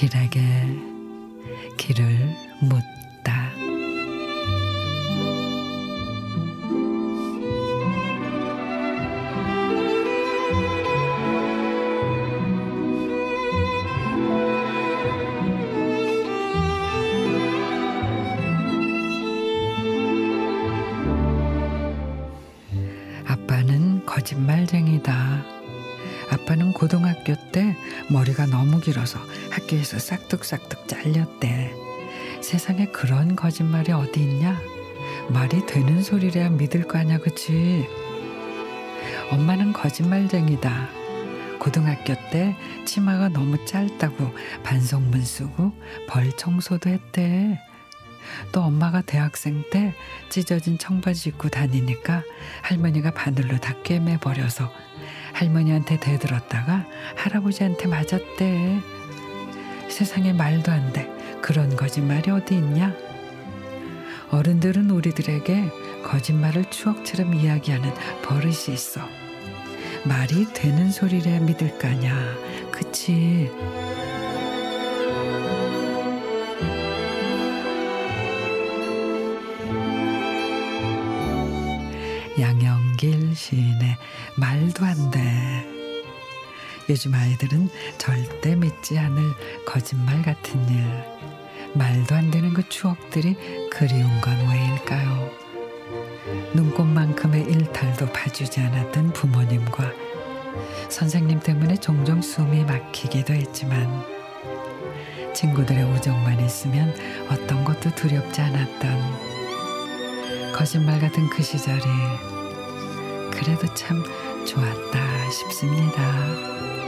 길에게 길을 묻 거짓말쟁이다. 아빠는 고등학교 때 머리가 너무 길어서 학교에서 싹둑싹둑 잘렸대. 세상에 그런 거짓말이 어디 있냐? 말이 되는 소리래야 믿을 거 아냐, 그치? 엄마는 거짓말쟁이다. 고등학교 때 치마가 너무 짧다고 반성문 쓰고 벌 청소도 했대. 또 엄마가 대학생 때 찢어진 청바지 입고 다니니까 할머니가 바늘로 다 꿰매버려서 할머니한테 대들었다가 할아버지한테 맞았대. 세상에 말도 안 돼. 그런 거짓말이 어디 있냐? 어른들은 우리들에게 거짓말을 추억처럼 이야기하는 버릇이 있어. 말이 되는 소리래 믿을 거냐. 그치? 양영길 시인의 말도 안 돼. 요즘 아이들은 절대 믿지 않을 거짓말 같은 일. 말도 안 되는 그 추억들이 그리운 건 왜일까요? 눈꽃만큼의 일탈도 봐주지 않았던 부모님과 선생님 때문에 종종 숨이 막히기도 했지만 친구들의 우정만 있으면 어떤 것도 두렵지 않았던 거짓말 같은 그 시절이 그래도 참 좋았다 싶습니다.